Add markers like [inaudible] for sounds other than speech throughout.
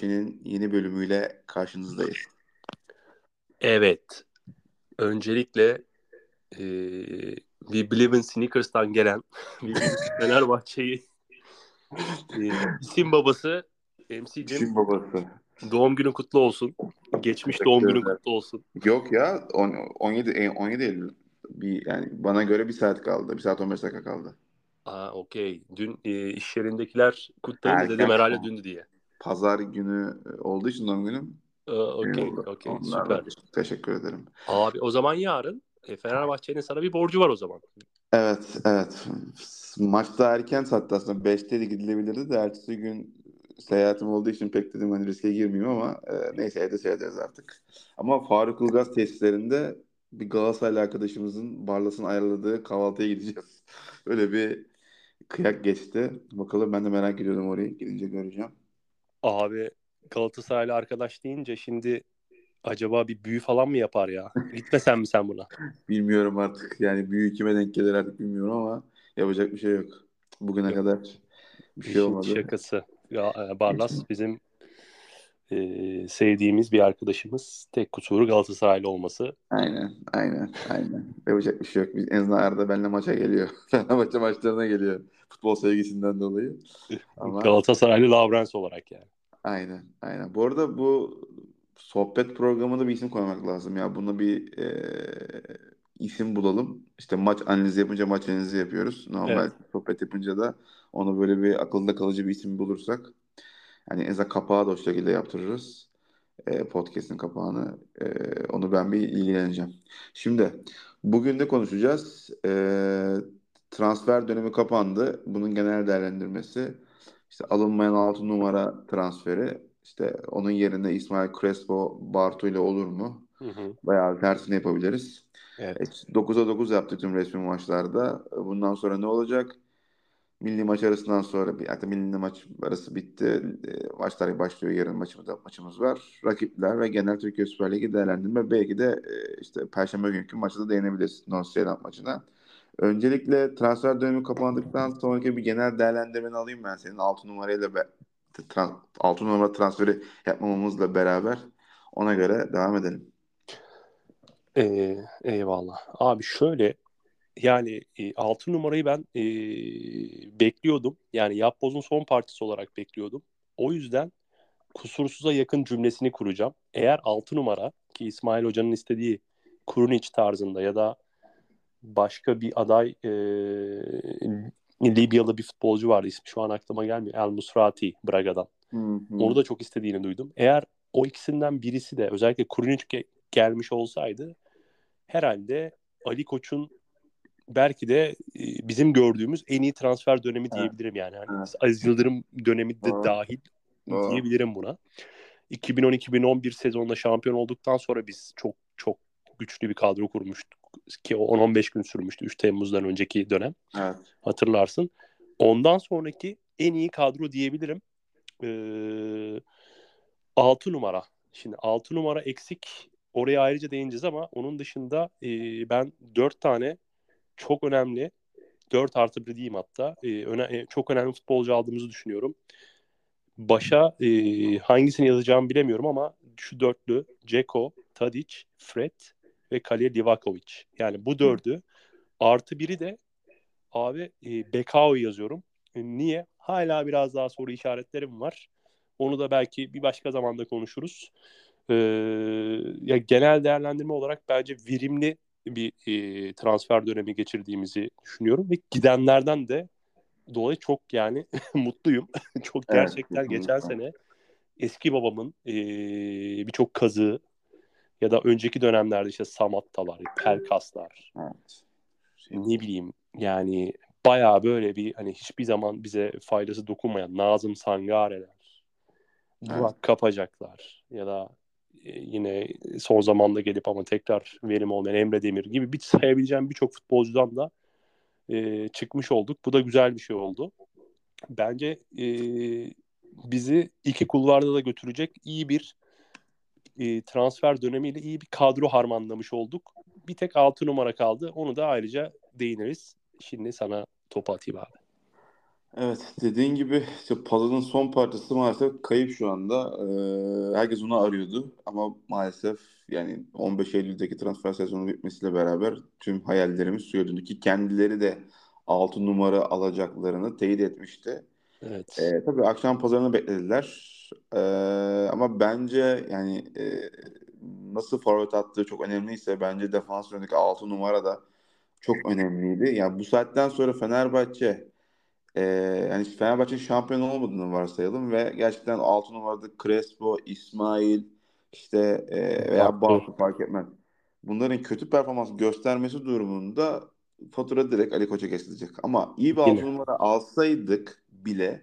Fenerbahçe'nin yeni bölümüyle karşınızdayız. Evet. Öncelikle e, We Believe in Sneakers'tan gelen [laughs] Fenerbahçe'yi e, isim babası MC'cim Kim babası? doğum günün kutlu olsun. Geçmiş Teşekkür doğum günün kutlu olsun. Yok ya on- 17 e, 17 Eylül. Bir, yani bana göre bir saat kaldı. Bir saat 15 dakika kaldı. Aa okey. Dün e, iş yerindekiler kutlayınca Erken dedim herhalde dündü diye. Pazar günü e, olduğu için doğum günüm. Aa, okey oldu. okey süper. Teşekkür ederim. Abi o zaman yarın e, Fenerbahçe'nin sana bir borcu var o zaman. Evet, evet. Maç da erken saatte aslında. 5'te de gidilebilirdi de ertesi gün seyahatim olduğu için pek dedim hani riske girmeyeyim ama e, neyse evde seyrederiz artık. Ama Faruk Ilgaz tesislerinde bir Galatasaraylı arkadaşımızın Barlas'ın ayarladığı kahvaltıya gideceğiz. [laughs] Öyle bir kıyak geçti. Bakalım ben de merak ediyorum orayı. Gidince göreceğim. Abi Galatasaraylı arkadaş deyince şimdi acaba bir büyü falan mı yapar ya? Gitmesen mi sen buna? [laughs] Bilmiyorum artık. Yani büyük kime denk gelir artık bilmiyorum ama yapacak bir şey yok. Bugüne kadar bir şey İşin olmadı. şakası. Ya, e, Barlas bizim e, sevdiğimiz bir arkadaşımız. Tek kusuru Galatasaraylı olması. Aynen, aynen, aynen. Yapacak bir şey yok. Biz en azından arada benimle maça geliyor. [laughs] Fenerbahçe maçlarına geliyor. Futbol sevgisinden dolayı. Ama Galatasaraylı Lavrens olarak yani. aynen, aynen. Bu arada bu sohbet programına bir isim koymak lazım ya. Buna bir e, isim bulalım. İşte maç analizi yapınca maç analizi yapıyoruz. Normal Evet. sohbet yapınca da onu böyle bir akılda kalıcı bir isim bulursak hani azından kapağı da o şekilde yaptırırız. E, podcast'in kapağını. E, onu ben bir ilgileneceğim. Şimdi bugün de konuşacağız. E, transfer dönemi kapandı. Bunun genel değerlendirmesi. İşte alınmayan 6 numara transferi. İşte onun yerine İsmail Crespo Bartu ile olur mu? Hı hı. Bayağı tersini yapabiliriz. Evet. E, 9'a 9 yaptık tüm resmi maçlarda. E, Bundan sonra ne olacak? Milli maç arasından sonra bir hatta milli maç arası bitti. E, maçlar başlıyor. Yarın maçımız, maçımız var. Rakipler ve genel Türkiye Süper Ligi değerlendirme. Belki de e, işte Perşembe günkü maçta da değinebiliriz. North maçına. Öncelikle transfer dönemi kapandıktan sonraki bir genel değerlendirmeni alayım ben senin 6 numarayla be, trans, 6 numara transferi yapmamamızla beraber ona göre devam edelim. Ee, eyvallah. Abi şöyle yani e, 6 numarayı ben e, bekliyordum. Yani Yapboz'un son partisi olarak bekliyordum. O yüzden kusursuza yakın cümlesini kuracağım. Eğer 6 numara ki İsmail Hoca'nın istediği Kurunic tarzında ya da başka bir aday e, Libyalı bir futbolcu vardı. İsmi şu an aklıma gelmiyor. El Musrati Braga'dan. Hı hı. Onu da çok istediğini duydum. Eğer o ikisinden birisi de özellikle Kurunic ge- gelmiş olsaydı herhalde Ali Koç'un belki de e, bizim gördüğümüz en iyi transfer dönemi Evet. diyebilirim yani. Hani Evet. Aziz Yıldırım dönemi de Doğru. dahil Doğru. diyebilirim buna. 2010-2011 sezonunda şampiyon olduktan sonra biz çok çok güçlü bir kadro kurmuştuk ki o 10-15 gün sürmüştü 3 Temmuz'dan önceki dönem Evet. hatırlarsın. Ondan sonraki en iyi kadro diyebilirim. Ee, 6 numara. Şimdi 6 numara eksik. Oraya ayrıca değineceğiz ama onun dışında e, ben 4 tane çok önemli 4 artı 1 diyeyim hatta. e, öne, çok önemli futbolcu aldığımızı düşünüyorum. Başa e, hangisini yazacağımı bilemiyorum ama şu dörtlü Ceko, Tadic, Fred ve kaleye Livakovic. Yani bu dördü artı biri de abi e, Bekao yazıyorum. E, niye? Hala biraz daha soru işaretlerim var. Onu da belki bir başka zamanda konuşuruz. Ee, ya genel değerlendirme olarak bence verimli bir e, transfer dönemi geçirdiğimizi düşünüyorum ve gidenlerden de dolayı çok yani [laughs] mutluyum. [laughs] çok Evet, gerçekten kesinlikle. geçen sene eski babamın e, birçok kazığı ya da önceki dönemlerde işte Samattalar, Pelkaslar, Evet. ne bileyim yani bayağı böyle bir hani hiçbir zaman bize faydası dokunmayan Nazım Sangare'ler, Burak Kapacaklar ya da yine son zamanda gelip ama tekrar verim olmayan Emre Demir gibi bir sayabileceğim birçok futbolcudan da e, çıkmış olduk. Bu da güzel bir şey oldu. Bence e, bizi iki kulvarda da götürecek iyi bir e, transfer dönemiyle iyi bir kadro harmanlamış olduk. Bir tek 6 numara kaldı. Onu da ayrıca değiniriz. Şimdi sana topu atayım abi. Evet dediğin gibi işte puzzle'ın son parçası maalesef kayıp şu anda. Ee, herkes onu arıyordu ama maalesef yani 15 Eylül'deki transfer sezonu bitmesiyle beraber tüm hayallerimiz suya döndü ki kendileri de 6 numara alacaklarını teyit etmişti. Evet. Ee, tabii akşam pazarını beklediler. Ee, ama bence yani e, nasıl forvet attığı çok önemliyse bence defans yönündeki 6 numara da çok önemliydi. Yani bu saatten sonra Fenerbahçe e, yani Fenerbahçe'nin şampiyon olmadığını varsayalım ve gerçekten 6 numarada Crespo, İsmail işte e, veya Bartu fark etmez. Bunların kötü performans göstermesi durumunda fatura direkt Ali Koç'a kesilecek. Ama iyi bir 6 numara alsaydık bile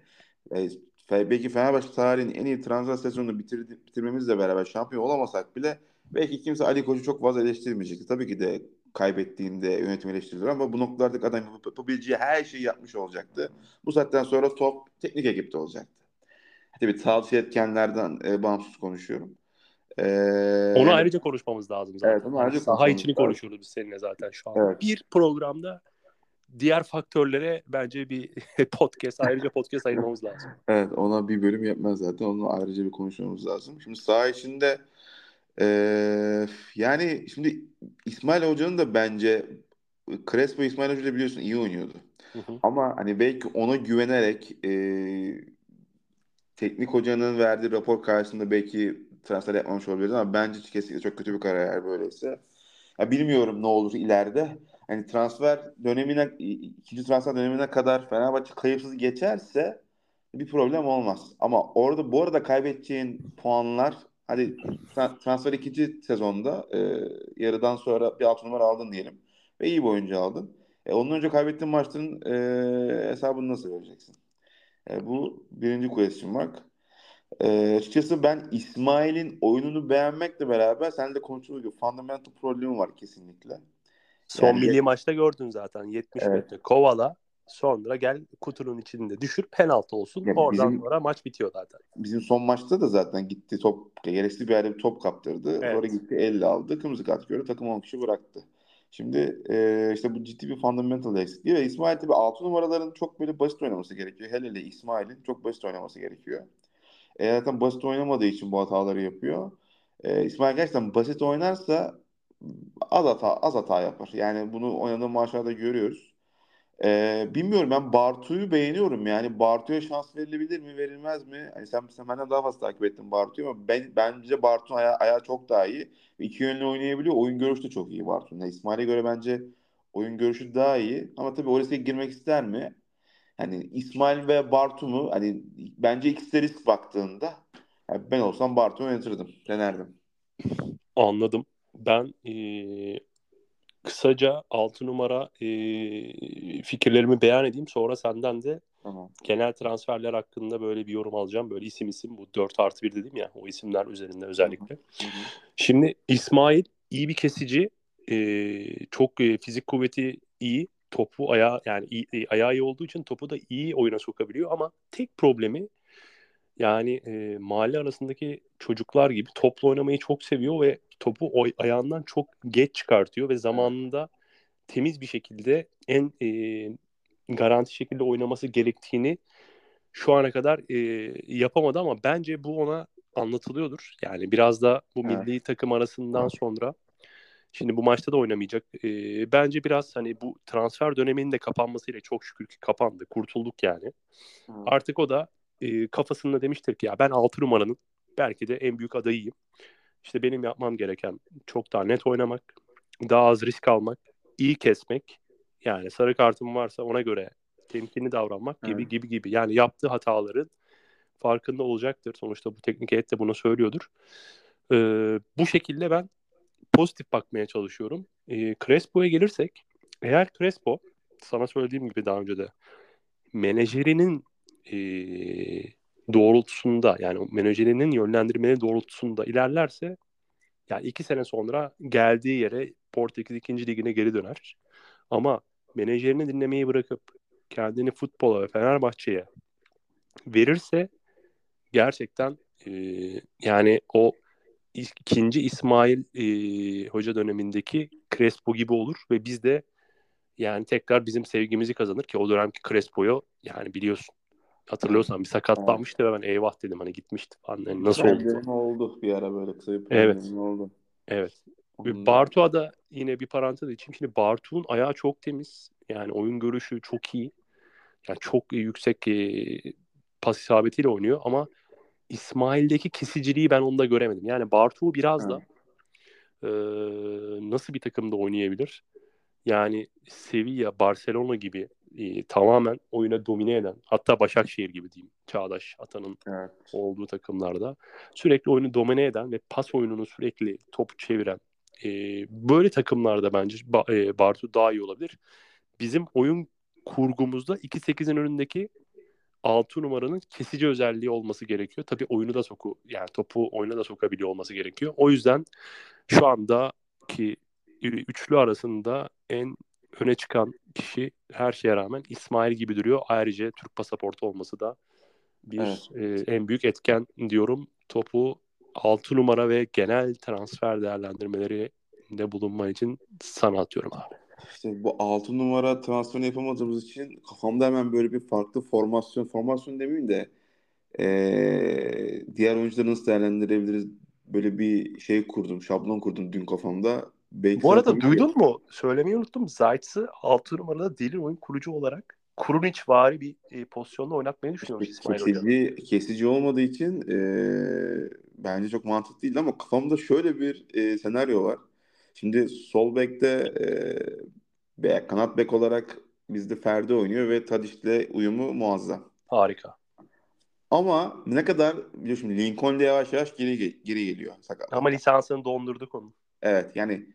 e, belki Fenerbahçe tarihinin en iyi transfer sezonunu bitirdi, bitirmemizle beraber şampiyon olamasak bile belki kimse Ali Koç'u çok fazla eleştirmeyecekti. Tabii ki de kaybettiğinde yönetim eleştirilir ama bu noktalardaki adam yapabileceği her şeyi yapmış olacaktı. Bu saatten sonra top teknik ekipte olacaktı. Tabii tavsiye etkenlerden e, bağımsız konuşuyorum. Ee, onu ayrıca konuşmamız lazım zaten. Evet, onu ayrıca Saha içini lazım. konuşuyoruz biz seninle zaten şu an. Evet. Bir programda diğer faktörlere bence bir [laughs] podcast ayrıca podcast ayırmamız lazım. Evet ona bir bölüm yapmaz zaten. Onu ayrıca bir konuşmamız lazım. Şimdi saha içinde ee, yani şimdi İsmail Hoca'nın da bence Crespo İsmail Hoca biliyorsun iyi oynuyordu. Hı hı. Ama hani belki ona güvenerek e, teknik hocanın verdiği rapor karşısında belki transfer yapmamış olabiliriz ama bence kesinlikle çok kötü bir karar böyleyse. Ya bilmiyorum ne olur ileride. Hani transfer dönemine ikinci transfer dönemine kadar Fenerbahçe kayıpsız geçerse bir problem olmaz. Ama orada bu arada kaybedeceğin puanlar hadi transfer ikinci sezonda e, yarıdan sonra bir alt numara aldın diyelim ve iyi bir oyuncu aldın. E, onun önce kaybettiğin maçların e, hesabını nasıl vereceksin? E, bu birinci question mark. E, açıkçası ben İsmail'in oyununu beğenmekle beraber seninle konuştuğumuz gibi fundamental problemi var kesinlikle. Son yani, milli maçta gördün zaten 70 evet. metre kovala sonra gel kutunun içinde düşür penaltı olsun yani oradan bizim, sonra maç bitiyor zaten. Bizim son maçta da zaten gitti top gereksiz bir yerde bir top kaptırdı. Evet. Sonra gitti elle aldı kırmızı kart gördü takım 10 kişi bıraktı. Şimdi e, işte bu ciddi bir fundamental eksikliği ve İsmail tabi 6 numaraların çok böyle basit oynaması gerekiyor. Hele hele İsmail'in çok basit oynaması gerekiyor. E, zaten basit oynamadığı için bu hataları yapıyor. E, İsmail gerçekten basit oynarsa az hata, az hata yapar. Yani bunu oynadığı maçlarda görüyoruz. Ee, bilmiyorum ben Bartu'yu beğeniyorum yani Bartu'ya şans verilebilir mi verilmez mi? Hani sen, sen benden daha fazla takip ettin Bartu'yu ama ben, bence Bartu'nun aya, ayağı çok daha iyi. İki yönlü oynayabiliyor. Oyun görüşü de çok iyi Bartu'nun. İsmail'e göre bence oyun görüşü daha iyi. Ama tabii oraya girmek ister mi? Hani İsmail ve Bartu mu? Hani bence ikisi de risk baktığında yani ben olsam Bartu'yu oynatırdım. Denerdim. Anladım. Ben e, kısaca 6 numara e, fikirlerimi beyan edeyim. Sonra senden de tamam. genel transferler hakkında böyle bir yorum alacağım. Böyle isim isim bu 4 artı 1 dedim ya o isimler üzerinde özellikle. Hı hı. Şimdi İsmail iyi bir kesici. E, çok e, fizik kuvveti iyi. Topu ayağı yani iyi, ayağı iyi olduğu için topu da iyi oyuna sokabiliyor ama tek problemi yani e, mahalle arasındaki çocuklar gibi toplu oynamayı çok seviyor ve topu o ayağından çok geç çıkartıyor ve zamanında temiz bir şekilde en e, garanti şekilde oynaması gerektiğini şu ana kadar e, yapamadı ama bence bu ona anlatılıyordur. Yani biraz da bu evet. milli takım arasından sonra şimdi bu maçta da oynamayacak. E, bence biraz hani bu transfer döneminin de kapanmasıyla çok şükür ki kapandı. Kurtulduk yani. Evet. Artık o da e, kafasında demiştir ki ya ben 6 numaranın belki de en büyük adayıyım. İşte benim yapmam gereken çok daha net oynamak, daha az risk almak, iyi kesmek. Yani sarı kartım varsa ona göre temkinli davranmak gibi evet. gibi gibi. Yani yaptığı hataların farkında olacaktır. Sonuçta bu teknik heyet de bunu söylüyordur. Ee, bu şekilde ben pozitif bakmaya çalışıyorum. Ee, Crespo'ya gelirsek eğer Crespo sana söylediğim gibi daha önce de menajerinin e, doğrultusunda yani menajerinin yönlendirmeleri doğrultusunda ilerlerse yani iki sene sonra geldiği yere Portekiz 2. ligine geri döner. Ama menajerini dinlemeyi bırakıp kendini futbola ve Fenerbahçe'ye verirse gerçekten e, yani o ikinci İsmail e, hoca dönemindeki Crespo gibi olur ve biz de yani tekrar bizim sevgimizi kazanır ki o dönemki Crespo'yu yani biliyorsun hatırlıyorsan bir sakatlanmıştı ve ben eyvah dedim hani gitmişti falan. Yani nasıl oldu? Benim oldu bir ara böyle kısa bir Evet. oldu. Evet. Da- Bartu'a da yine bir parantez için şimdi Bartu'nun ayağı çok temiz. Yani oyun görüşü çok iyi. Yani çok yüksek e, pas isabetiyle oynuyor ama İsmail'deki kesiciliği ben onda göremedim. Yani Bartu biraz da e, nasıl bir takımda oynayabilir? Yani Sevilla, Barcelona gibi e, tamamen oyuna domine eden hatta Başakşehir gibi diyeyim Çağdaş Atan'ın Evet. olduğu takımlarda sürekli oyunu domine eden ve pas oyununu sürekli topu çeviren e, böyle takımlarda bence Ba- e, Bartu daha iyi olabilir. Bizim oyun kurgumuzda 2-8'in önündeki 6 numaranın kesici özelliği olması gerekiyor. Tabii oyunu da soku yani topu oyuna da sokabiliyor olması gerekiyor. O yüzden şu anda ki üçlü arasında en öne çıkan kişi her şeye rağmen İsmail gibi duruyor. Ayrıca Türk pasaportu olması da bir e, en büyük etken diyorum. Topu 6 numara ve genel transfer değerlendirmeleri de bulunman için sana atıyorum abi. İşte bu 6 numara transferini yapamadığımız için kafamda hemen böyle bir farklı formasyon, formasyon demeyeyim de eee, diğer oyuncuları nasıl değerlendirebiliriz böyle bir şey kurdum, şablon kurdum dün kafamda. Belki Bu arada duydun mu? Söylemeyi unuttum. Zayt'sı 6 numarada derin oyun kurucu olarak Kurunic vari bir e, pozisyonda oynatmayı düşünüyormuş İsmail Hoca. kesici, kesici olmadığı için eee, bence çok mantıklı değil ama kafamda şöyle bir eee, senaryo var. Şimdi sol bekte be- kanat bek olarak bizde Ferdi oynuyor ve Tadic'le uyumu muazzam. Harika. Ama ne kadar biliyorsun Lincoln de yavaş yavaş geri geri geliyor sakat. Ama lisansını dondurduk onu. Evet yani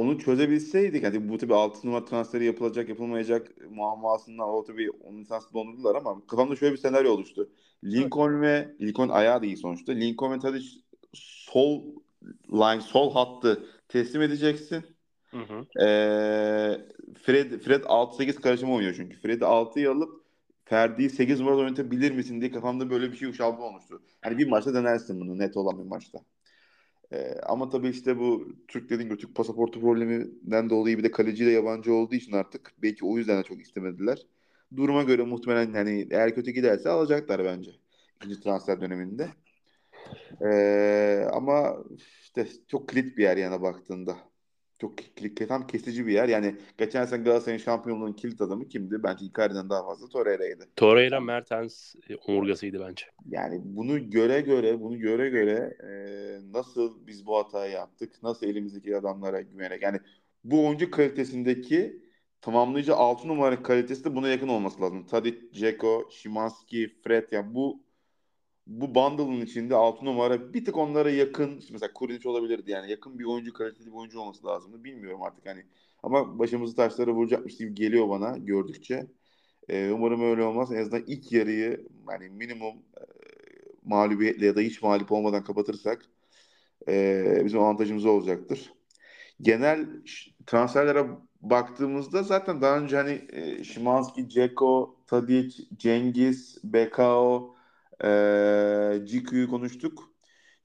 onu çözebilseydik hani bu tabii 6 numara transferi yapılacak yapılmayacak muammasından o tabii onun lisansını dondurdular ama kafamda şöyle bir senaryo oluştu. Lincoln ve Lincoln ayağı da iyi sonuçta. Lincoln ve Tadic sol line sol hattı teslim edeceksin. Hı hı. Ee, Fred Fred 6-8 karışımı oynuyor çünkü. Fred'i 6'yı alıp Ferdi'yi 8 numarada oynatabilir misin diye kafamda böyle bir şey şablon olmuştu. Hani bir maçta denersin bunu net olan bir maçta. Ee, ama tabii işte bu Türk dediğim gibi Türk pasaportu probleminden dolayı bir de kaleci de yabancı olduğu için artık belki o yüzden de çok istemediler. Duruma göre muhtemelen hani eğer kötü giderse alacaklar bence. ikinci transfer döneminde. Ee, ama işte çok kilit bir yer yana baktığında. Çok tam kesici bir yer. Yani geçen sene Galatasaray'ın şampiyonluğunun kilit adamı kimdi? Bence Icardi'den daha fazla Torreira'ydı. Torreira Mertens e, omurgasıydı bence. Yani bunu göre göre, bunu göre göre e, nasıl biz bu hatayı yaptık? Nasıl elimizdeki adamlara güvenerek? Yani bu oyuncu kalitesindeki tamamlayıcı 6 numara kalitesi de buna yakın olması lazım. Tadic, Dzeko, Szymanski, Fred yani bu bu bundle'ın içinde 6 numara bir tık onlara yakın işte mesela Kurinic olabilirdi yani yakın bir oyuncu kaliteli bir oyuncu olması lazımdı. Bilmiyorum artık hani ama başımızı taşlara vuracakmış gibi geliyor bana gördükçe. Ee, umarım öyle olmaz. En azından ilk yarıyı yani minimum e, mağlubiyetle ya da hiç mağlup olmadan kapatırsak e, bizim avantajımız olacaktır. Genel transferlere baktığımızda zaten daha önce hani e, Szymanski, Dzeko, Tadic, Cengiz, Bekao, e, Ciku'yu konuştuk.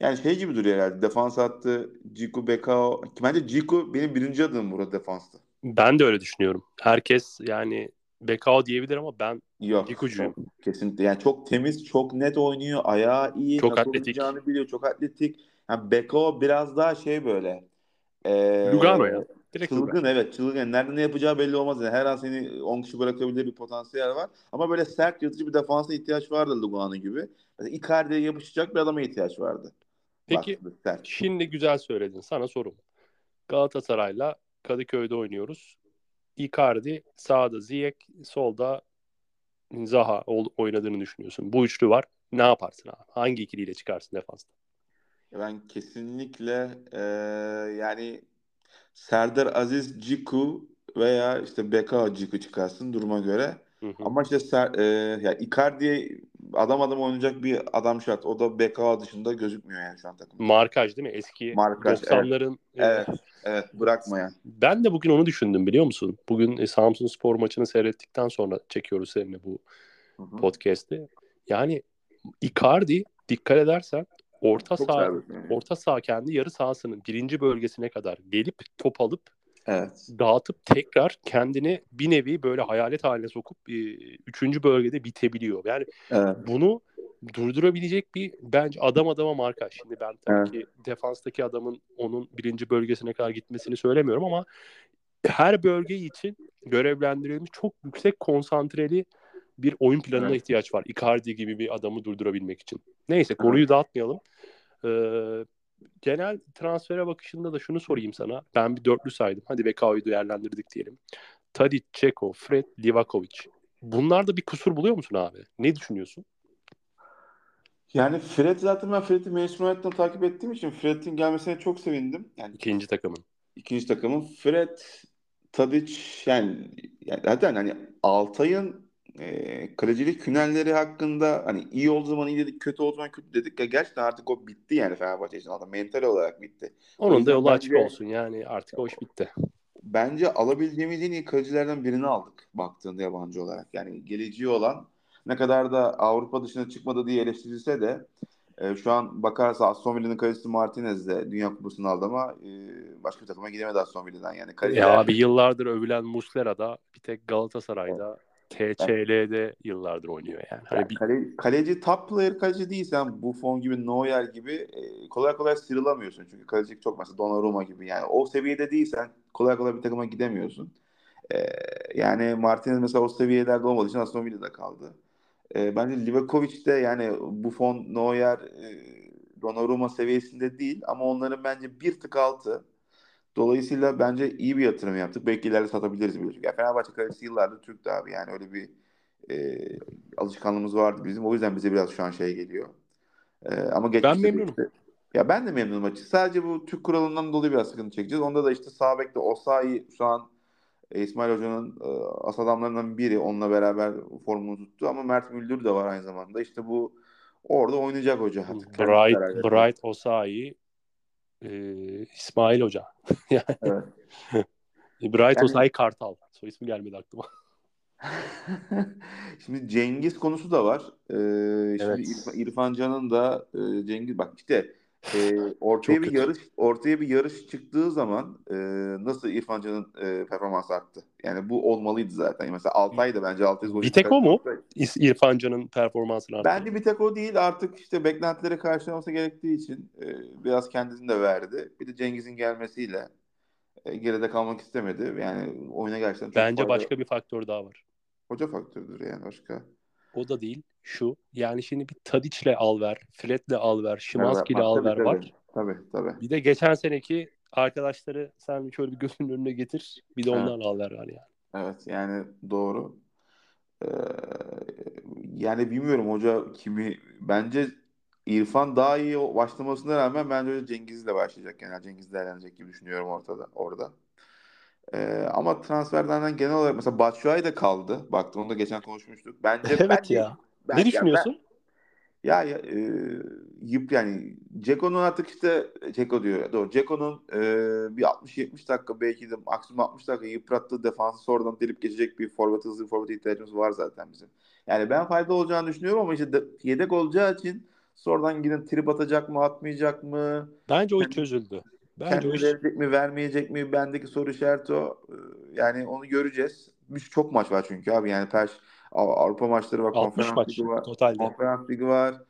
Yani şey gibi duruyor herhalde. Defans hattı Ciku, Bekao. Bence Ciku benim birinci adımım burada defansta. Ben de öyle düşünüyorum. Herkes yani Bekao diyebilir ama ben Yok. Ciku'cuyum. çok- Kesinlikle. Yani çok temiz, çok net oynuyor. Ayağı iyi. Çok atletik. biliyor. Çok atletik. Yani Bekao biraz daha şey böyle. E, Lugano ya. Direkt Çılgın Lugano. evet çılgın. Yani nerede ne yapacağı belli olmaz. Yani her an seni 10 kişi bırakabilir bir potansiyel var. Ama böyle sert yırtıcı bir defansa ihtiyaç vardı Lugano gibi. Mesela Icardi'ye yapışacak bir adama ihtiyaç vardı. Peki sert. şimdi güzel söyledin. Sana sorum. Galatasaray'la Kadıköy'de oynuyoruz. Icardi sağda Ziyech, solda Zaha oynadığını düşünüyorsun. Bu üçlü var. Ne yaparsın abi? Hangi ikiliyle çıkarsın defansta? Ben kesinlikle e, yani Serdar Aziz Ciku veya işte Beka Ciku çıkarsın duruma göre. Hı hı. Ama işte Ser, e, yani Icardi'ye adam adam oynayacak bir adam şart. O da Beka dışında gözükmüyor yani şu an takımda. Markaj değil mi? Eski Markaj, 90'ların e, Evet, evet bırakmayan. Ben de bugün onu düşündüm biliyor musun? Bugün e, Samsun Spor maçını seyrettikten sonra çekiyoruz seninle bu Hı hı. podcast'i. Yani Icardi dikkat edersen orta Çok serbest yani. orta saha kendi yarı sahasının birinci bölgesine kadar gelip top alıp Evet. dağıtıp tekrar kendini bir nevi böyle hayalet haline sokup e, üçüncü bölgede bitebiliyor. Yani Evet. bunu durdurabilecek bir bence adam adama marka. Şimdi ben tabii Evet. ki defanstaki adamın onun birinci bölgesine kadar gitmesini söylemiyorum ama her bölge için görevlendirilmiş çok yüksek konsantreli bir oyun planına Evet. ihtiyaç var. Icardi gibi bir adamı durdurabilmek için. Neyse konuyu dağıtmayalım. Ee, genel transfere bakışında da şunu sorayım sana. Ben bir dörtlü saydım. Hadi Bekao'yu değerlendirdik diyelim. Tadic, Ceko, Fred, Livakovic. Bunlarda bir kusur buluyor musun abi? Ne düşünüyorsun? Yani Fred zaten ben Fred'i Manchester United'dan takip ettiğim için Fred'in gelmesine çok sevindim. Yani İkinci takımın. ikinci takımın Fred, Tadic yani, yani zaten hani Altay'ın e, kalecilik hünerleri hakkında hani iyi olduğu zaman iyi dedik, kötü olduğu zaman kötü dedik. Ya gerçekten artık o bitti yani Fenerbahçe için. Adam mental olarak bitti. Onun da yolu açık bence- olsun. Yani artık o iş bitti. bence alabileceğimiz en iyi kalecilerden birini aldık baktığında yabancı olarak. Yani geleceği olan ne kadar da Avrupa dışına çıkmadı diye eleştirilse de e, şu an bakarsa Aston Villa'nın kalecisi Martinez de Dünya Kupası'nı aldı ama e, başka bir takıma gidemedi Aston Villa'dan. Yani kaleciler, Ya abi yıllardır övülen Muslera'da bir tek Galatasaray'da TCL'de yıllardır oynuyor yani. Hani yani bir, kale- kaleci top player kaleci değilsen Buffon gibi Neuer gibi e, kolay kolay sıyrılamıyorsun. Çünkü kalecilik çok mesela Donnarumma gibi yani o seviyede değilsen kolay kolay bir takıma gidemiyorsun. E, yani Martinez mesela o seviyelerde olmadığı için Aston Villa'da kaldı. E, bence Livakovic de yani Buffon, Neuer, e, Donnarumma seviyesinde değil ama onların bence bir tık altı. Dolayısıyla bence iyi bir yatırım yaptık. Belki ileride satabiliriz bile. Çünkü Fenerbahçe kalecisi yıllardır Türk'tü abi. Yani öyle bir e, alışkanlığımız vardı bizim. O yüzden bize biraz şu an şey geliyor. E, ama geçmişte de memnunum. işte- ya ben de memnunum açıkçası. Sadece bu Türk kuralından dolayı biraz sıkıntı çekeceğiz. Onda da işte sağ bekte Osayi şu an e, İsmail Hoca'nın e, as adamlarından biri. Onunla beraber formunu tuttu. Ama Mert Müldür de var aynı zamanda. İşte bu orada oynayacak hoca artık. Bright. Bright Osayi e, İsmail Hoca. [laughs] yani, Evet. [laughs] Bright Yani- Osayi Kartal. Soy ismi gelmedi aklıma. [laughs] Şimdi Cengiz konusu da var. Ee, şimdi Evet. İrfan, İrfan Can'ın da e, Cengiz bak işte e, ortaya bir yarış ortaya bir yarış çıktığı zaman e, nasıl İrfan Can'ın e, performansı arttı. Yani bu olmalıydı zaten. Mesela Altay da bence Altay Bir tek o mu? İrfan Can'ın performansını arttırdı. Bence bir tek o değil artık işte beklentileri karşılaması gerektiği için e, biraz kendisini de verdi. Bir de Cengiz'in gelmesiyle e, geride kalmak istemedi. Yani oyuna gerçekten çok Bence fayda- başka bir faktör daha var. hoca faktörüdür yani başka. O da değil. Şu. Yani şimdi bir Tadic'le al ver, Fred'le al ver, Şimanski'yle Evet, al ver var. Tabii tabii. Bir de geçen seneki arkadaşları sen şöyle bir gözünün önüne getir. Bir de Evet. ondan al ver var yani. Evet yani doğru. Ee, yani bilmiyorum hoca kimi bence İrfan daha iyi başlamasına rağmen bence hoca Cengiz'le başlayacak. Yani Cengiz değerlenecek gibi düşünüyorum ortada orada. Ee, ama transferlerden genel olarak mesela Batshuayi de kaldı. Baktım onu da geçen konuşmuştuk. Bence [laughs] Evet bence, ya. Ben- ne ya düşünüyorsun? Ya, ya e, yıp yani Ceko'nun artık işte Ceko diyor. Doğru. Ceko'nun e, bir 60-70 dakika belki de maksimum 60 dakika yıprattığı defansı sonradan delip geçecek bir forvet hızlı bir forvet ihtiyacımız var zaten bizim. Yani ben fayda olacağını düşünüyorum ama işte de, yedek olacağı için sonradan gidin trip atacak mı atmayacak mı? Bence o iş Kendi- çözüldü. Bence Kendini o iş verecek mi vermeyecek mi? Bendeki soru işareti o. Ee, Yani onu göreceğiz. Bir- Çok maç var çünkü abi. Yani Perş Avrupa maçları var. 60 Konferans maç ligi var. totalde. Konferans ligi var.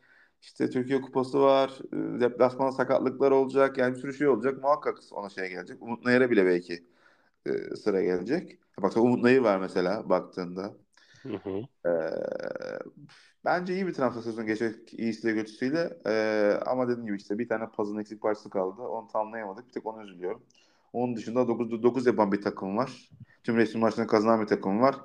İşte Türkiye Kupası var. e, Deplasman sakatlıklar olacak. Yani bir sürü şey olacak. Muhakkak ona şey gelecek. Umut Nayır'a bile belki e, sıra gelecek. Bak Umut Nayır var mesela baktığında. Hı hı. Ee, bence iyi bir transfer sezonu geçecek iyisiyle kötüsüyle. Ee, ama dediğim gibi işte bir tane puzzle'ın eksik parçası kaldı. Onu tamamlayamadık. Bir tek onu üzülüyorum. Onun dışında 9'da 9 yapan bir takım var. Tüm resmi maçlarını kazanan bir takım var.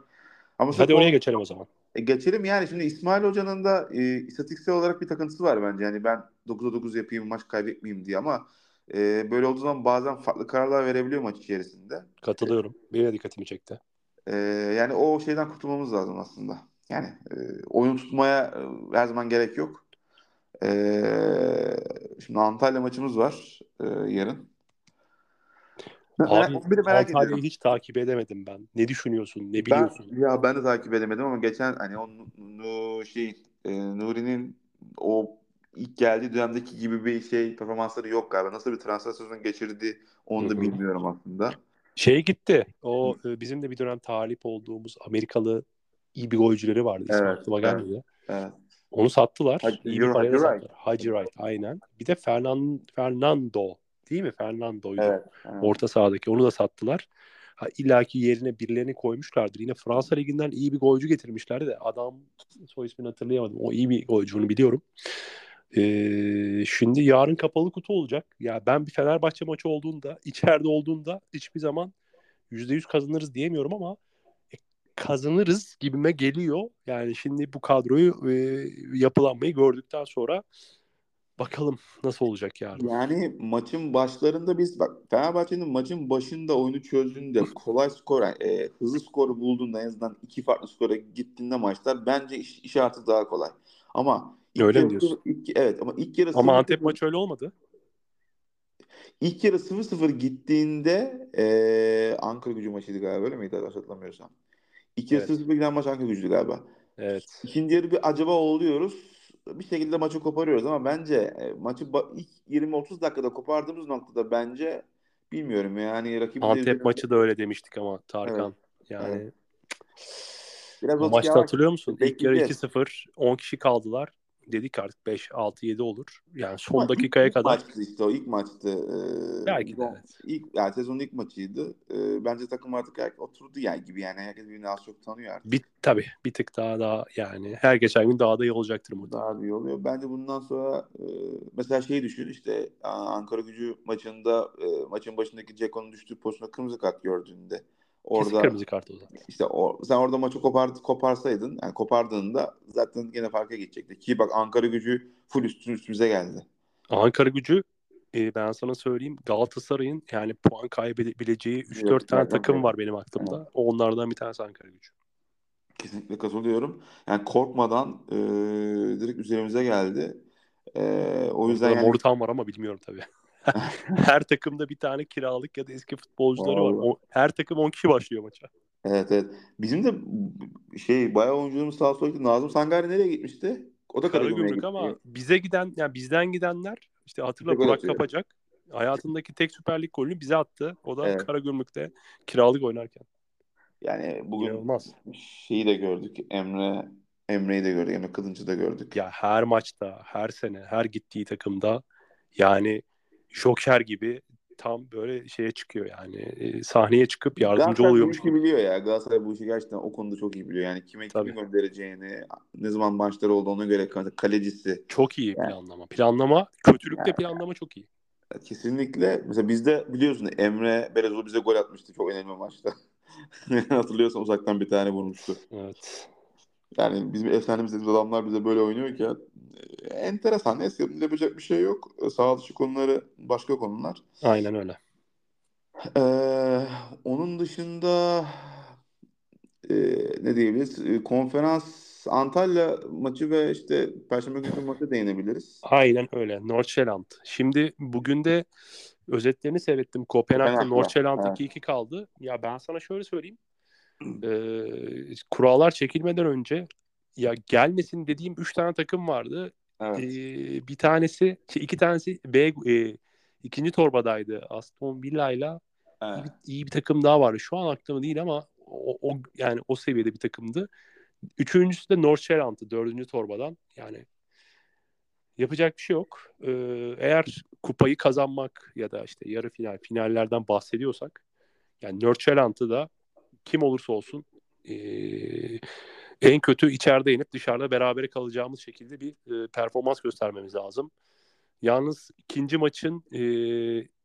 Ama Hadi oraya geçelim o zaman. E, geçelim yani şimdi İsmail Hoca'nın da e, istatistiksel olarak bir takıntısı var bence. Yani ben 9'a 9 yapayım maç kaybetmeyeyim diye ama e, böyle olduğu zaman bazen farklı kararlar verebiliyor maç içerisinde. Katılıyorum. Benim de dikkatimi çekti. E, yani o şeyden kurtulmamız lazım aslında. Yani e, oyun tutmaya e, her zaman gerek yok. E, şimdi Antalya maçımız var e, yarın. Abi Merak- merak ediyorum. hiç takip edemedim ben. Ne düşünüyorsun? Ne Ben, biliyorsun? ya ben de takip edemedim ama geçen hani o Nu- şey e, Nuri'nin o ilk geldiği dönemdeki gibi bir şey performansları yok galiba. Nasıl bir transfer sezonu geçirdi onu da bilmiyorum aslında. Şey gitti. O e, bizim de bir dönem talip olduğumuz Amerikalı iyi bir golcüleri vardı. İsmi Evet, aklıma evet. gelmedi. Evet. Onu sattılar. Hacı- iyi bir paraya you're sattılar. Hacı Wright aynen. Bir de Fernan, Fernando değil mi? Fernando'ydu. Evet. evet. Orta sahadaki. Onu da sattılar. Ha, illaki yerine birilerini koymuşlardır. Yine Fransa Ligi'nden iyi bir golcü getirmişlerdi de adam soy ismini hatırlayamadım. O iyi bir golcü biliyorum. Ee, şimdi yarın kapalı kutu olacak. Ya ben bir Fenerbahçe maçı olduğunda, içeride olduğunda hiçbir zaman %100 kazanırız diyemiyorum ama e, kazanırız gibime geliyor. Yani şimdi bu kadroyu e, yapılanmayı gördükten sonra bakalım nasıl olacak yarın. Yani maçın başlarında biz bak Fenerbahçe'nin maçın başında oyunu çözdüğünde kolay skor, e, hızlı skoru bulduğunda en azından iki farklı skora gittiğinde maçlar bence iş, iş artık daha kolay. Ama ilk Öyle mi yarı- diyorsun? ilk- evet ama ilk yarı Ama 0-0 Antep maçı öyle olmadı. ilk yarı 0-0 gittiğinde e, Ankara gücü maçıydı galiba öyle miydi hatırlamıyorsam. İlk yarı Evet. 0-0 giden maç Ankara gücüydü galiba. Evet. İkinci yarı bir acaba oluyoruz. Bir şekilde maçı koparıyoruz ama bence e, maçı ilk 20-30 dakikada kopardığımız noktada bence bilmiyorum yani rakibin de Antep üzerinde- maçı da öyle demiştik ama Tarkan. Yani Evet. biraz maçta hatırlıyor musun? İlk yarı bekleyeceğiz. 2-0, 10 kişi kaldılar. Dedik artık 5, 6, 7 olur. Yani son Ama dakikaya ilk kadar maçtı işte o ilk maçtı. Ee, Belki de evet. ilk yani sezonun ilk maçıydı. Ee, bence takım artık her- oturdu yani gibi yani herkes birbirini az çok tanıyor artık. bir tabii bir tık daha daha yani her geçen gün daha da iyi olacaktır muhtemelen. Daha iyi oluyor. Bence bundan sonra e, mesela şeyi düşün işte Ankara Gücü maçında e, maçın başındaki Ceko'nun düştüğü pozisyonda kırmızı kart gördüğünde Kesin orada kırmızı kart o zaman. işte o, sen orada maçı kopar, koparsaydın yani kopardığında zaten gene farka geçecekti. Ki bak Ankara Gücü full üstün üstümüze geldi. Ankara gücü e, ben sana söyleyeyim Galatasaray'ın yani puan kaybedebileceği 3-4 tane Yok, takım yok. var benim aklımda. Onlardan bir tanesi Ankara gücü. Kesinlikle katılıyorum. Yani korkmadan e, direkt üzerimize geldi. E, o yüzden yani Morutan var ama bilmiyorum tabii. [laughs] her takımda bir tane kiralık ya da eski futbolcuları var. Vallahi. O, her takım 10 kişi başlıyor maça. evet evet. Bizim de şey bayağı oyuncularımız sağ sola gitti. Nazım Sangare nereye gitmişti? O da Karagümrük gitti. ama bize giden yani bizden gidenler işte hatırla Burak atıyor. Kapacak hayatındaki tek Süper Lig golünü bize attı. O da Evet. Karagümrük'te kiralık oynarken. Yani bugün İnanılmaz. şeyi de gördük. Emre Emre'yi de gördük. Emre Kılınç'ı da gördük. Ya her maçta, her sene, her gittiği takımda yani Joker gibi tam böyle şeye çıkıyor yani e, sahneye çıkıp yardımcı oluyormuş gibi. biliyor ya. Galatasaray bu işi gerçekten o konuda çok iyi biliyor. Yani kime kimi Tabii. göndereceğini, ne zaman maçları oldu ona göre kalecisi. Çok iyi Yani- planlama. Planlama, kötülükte Yani- planlama çok iyi. Kesinlikle. Mesela bizde biliyorsun Emre Belezoğlu bize gol atmıştı çok önemli maçta. [laughs] Hatırlıyorsan uzaktan bir tane vurmuştu. Evet. Yani bizim efsanemiz dediğimiz adamlar bize böyle oynuyor ki e, enteresan. Neyse yapacak bir şey yok. E, Sağ dışı konuları başka konular. Aynen öyle. Ee, onun dışında e, ne diyebiliriz? E, konferans Antalya maçı ve işte Perşembe günkü maçı değinebiliriz. Aynen öyle. Nordsjælland. Şimdi bugün de özetlerini seyrettim. Kopenhag'da Nordsjælland evet. 2-2 kaldı. Ya ben sana şöyle söyleyeyim. Ee, kurallar çekilmeden önce ya gelmesin dediğim 3 tane takım vardı. Evet. Ee, bir tanesi, iki tanesi B e, ikinci torbadaydı. Aston Villa ile iyi Evet. bir, iyi bir takım daha vardı. Şu an aklımda değil ama o, o yani o seviyede bir takımdı. Üçüncüsü de Nordsjælland'ı dördüncü torbadan. Yani yapacak bir şey yok. Ee, eğer kupayı kazanmak ya da işte yarı final, finallerden bahsediyorsak yani Nordsjælland'ı da kim olursa olsun ee, en kötü içeride yenip dışarıda berabere kalacağımız şekilde bir e, performans göstermemiz lazım. Yalnız ikinci maçın e,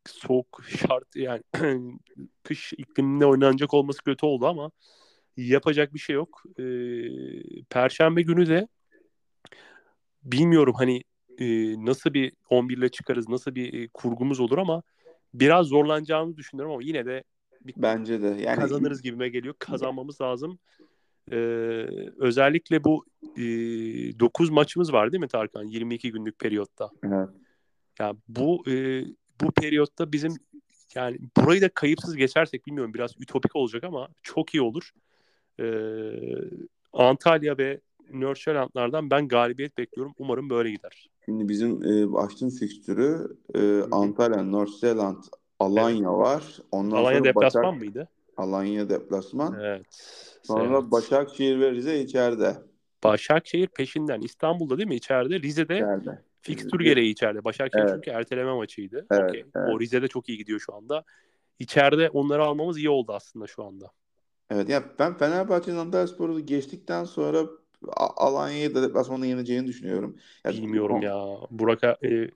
soğuk şart yani [clears throat] kış ikliminde oynanacak olması kötü oldu ama yapacak bir şey yok. E, Perşembe günü de bilmiyorum hani e, nasıl bir 11 ile çıkarız, nasıl bir e, kurgumuz olur ama biraz zorlanacağımızı düşünüyorum ama yine de Bence de. Yani kazanırız gibime geliyor. Kazanmamız lazım. Ee, özellikle bu e, 9 maçımız var değil mi Tarkan? 22 günlük periyotta. Evet. Yani bu e, bu periyotta bizim yani burayı da kayıpsız geçersek bilmiyorum biraz ütopik olacak ama çok iyi olur. Ee, Antalya ve Nordsjællandlardan ben galibiyet bekliyorum. Umarım böyle gider. Şimdi bizim e, açtığın fikstürü e, Antalya, Nordsjælland, Alanya var. Ondan Alanya sonra deplasman Başak, mıydı? Alanya deplasman. Evet. Sonra evet. Başakşehir ve Rize içeride. Başakşehir peşinden. İstanbul'da değil mi içeride? Rize'de İçeride. fikstür gereği içeride. Başakşehir Evet. çünkü erteleme maçıydı. Evet, Okey. evet. O Rize'de çok iyi gidiyor şu anda. İçeride onları almamız iyi oldu aslında şu anda. Evet ya ben Fenerbahçe'nin Antalyaspor'u geçtikten sonra Alanya'yı da deplasmanda yeneceğini düşünüyorum. Ya, Bilmiyorum o- ya. Burak e,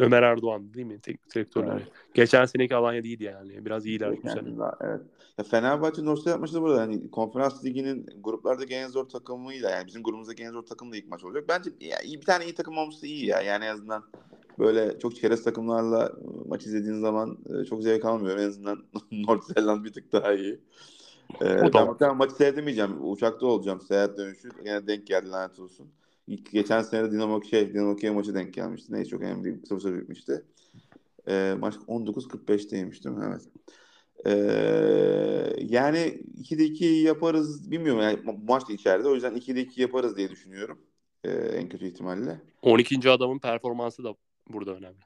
Ömer Erdoğan değil mi? Teknik direktörleri. Evet. Geçen seneki Alanya değildi yani. Biraz iyiler bu sene. Daha, evet. Ya Fenerbahçe Norse yapmıştı da burada. Hani konferans liginin gruplardaki en zor takımıyla yani bizim grubumuzdaki en zor takımla ilk maç olacak. Bence ya, iyi- bir tane iyi takım olması iyi ya. Yani en azından böyle çok çerez takımlarla maç izlediğin zaman e, çok zevk almıyor. En azından [laughs] North Zealand bir tık daha iyi. Ee, ben muhtemelen maçı seyredemeyeceğim. Uçakta olacağım. Seyahat dönüşü. Gene denk geldi lanet olsun. İlk, geçen sene de Dinamo şey, Dinamo Kiev maçı denk gelmişti. Neyse çok önemli değil. 0-0 bitmişti. Ee, maç 19.45'teymiş değil mi? Evet. Ee, yani 2'de 2 yaparız bilmiyorum. Yani ma- maç da içeride. O yüzden 2'de 2 yaparız diye düşünüyorum. Ee, en kötü ihtimalle. 12. adamın performansı da burada önemli.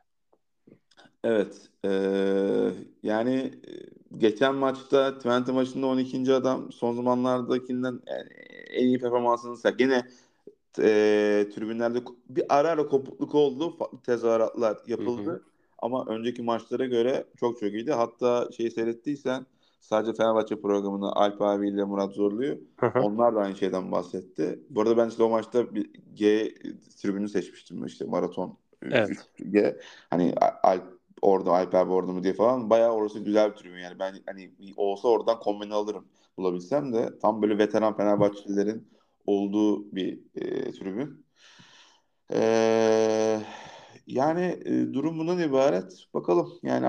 Evet. ee, yani e, geçen maçta Twente maçında 12. adam son zamanlardakinden yani en iyi performansını sergiledi. Gene e, tribünlerde bir ara ara kopukluk oldu. Farklı tezahüratlar yapıldı. Hı hı. Ama önceki maçlara göre çok çok iyiydi. Hatta şeyi seyrettiysen sadece Fenerbahçe programını Alp abiyle Murat Zorlu'yu onlar da aynı şeyden bahsetti. Bu arada ben işte o maçta bir G tribünü seçmiştim işte maraton Evet. G. Hani Alp orada Alp abi orada mı diye falan. Bayağı orası güzel bir tribün yani. Ben hani olsa oradan kombine alırım bulabilsem de tam böyle veteran Fenerbahçelilerin olduğu bir e, tribün. Ee, yani e, durum bundan ibaret. Bakalım yani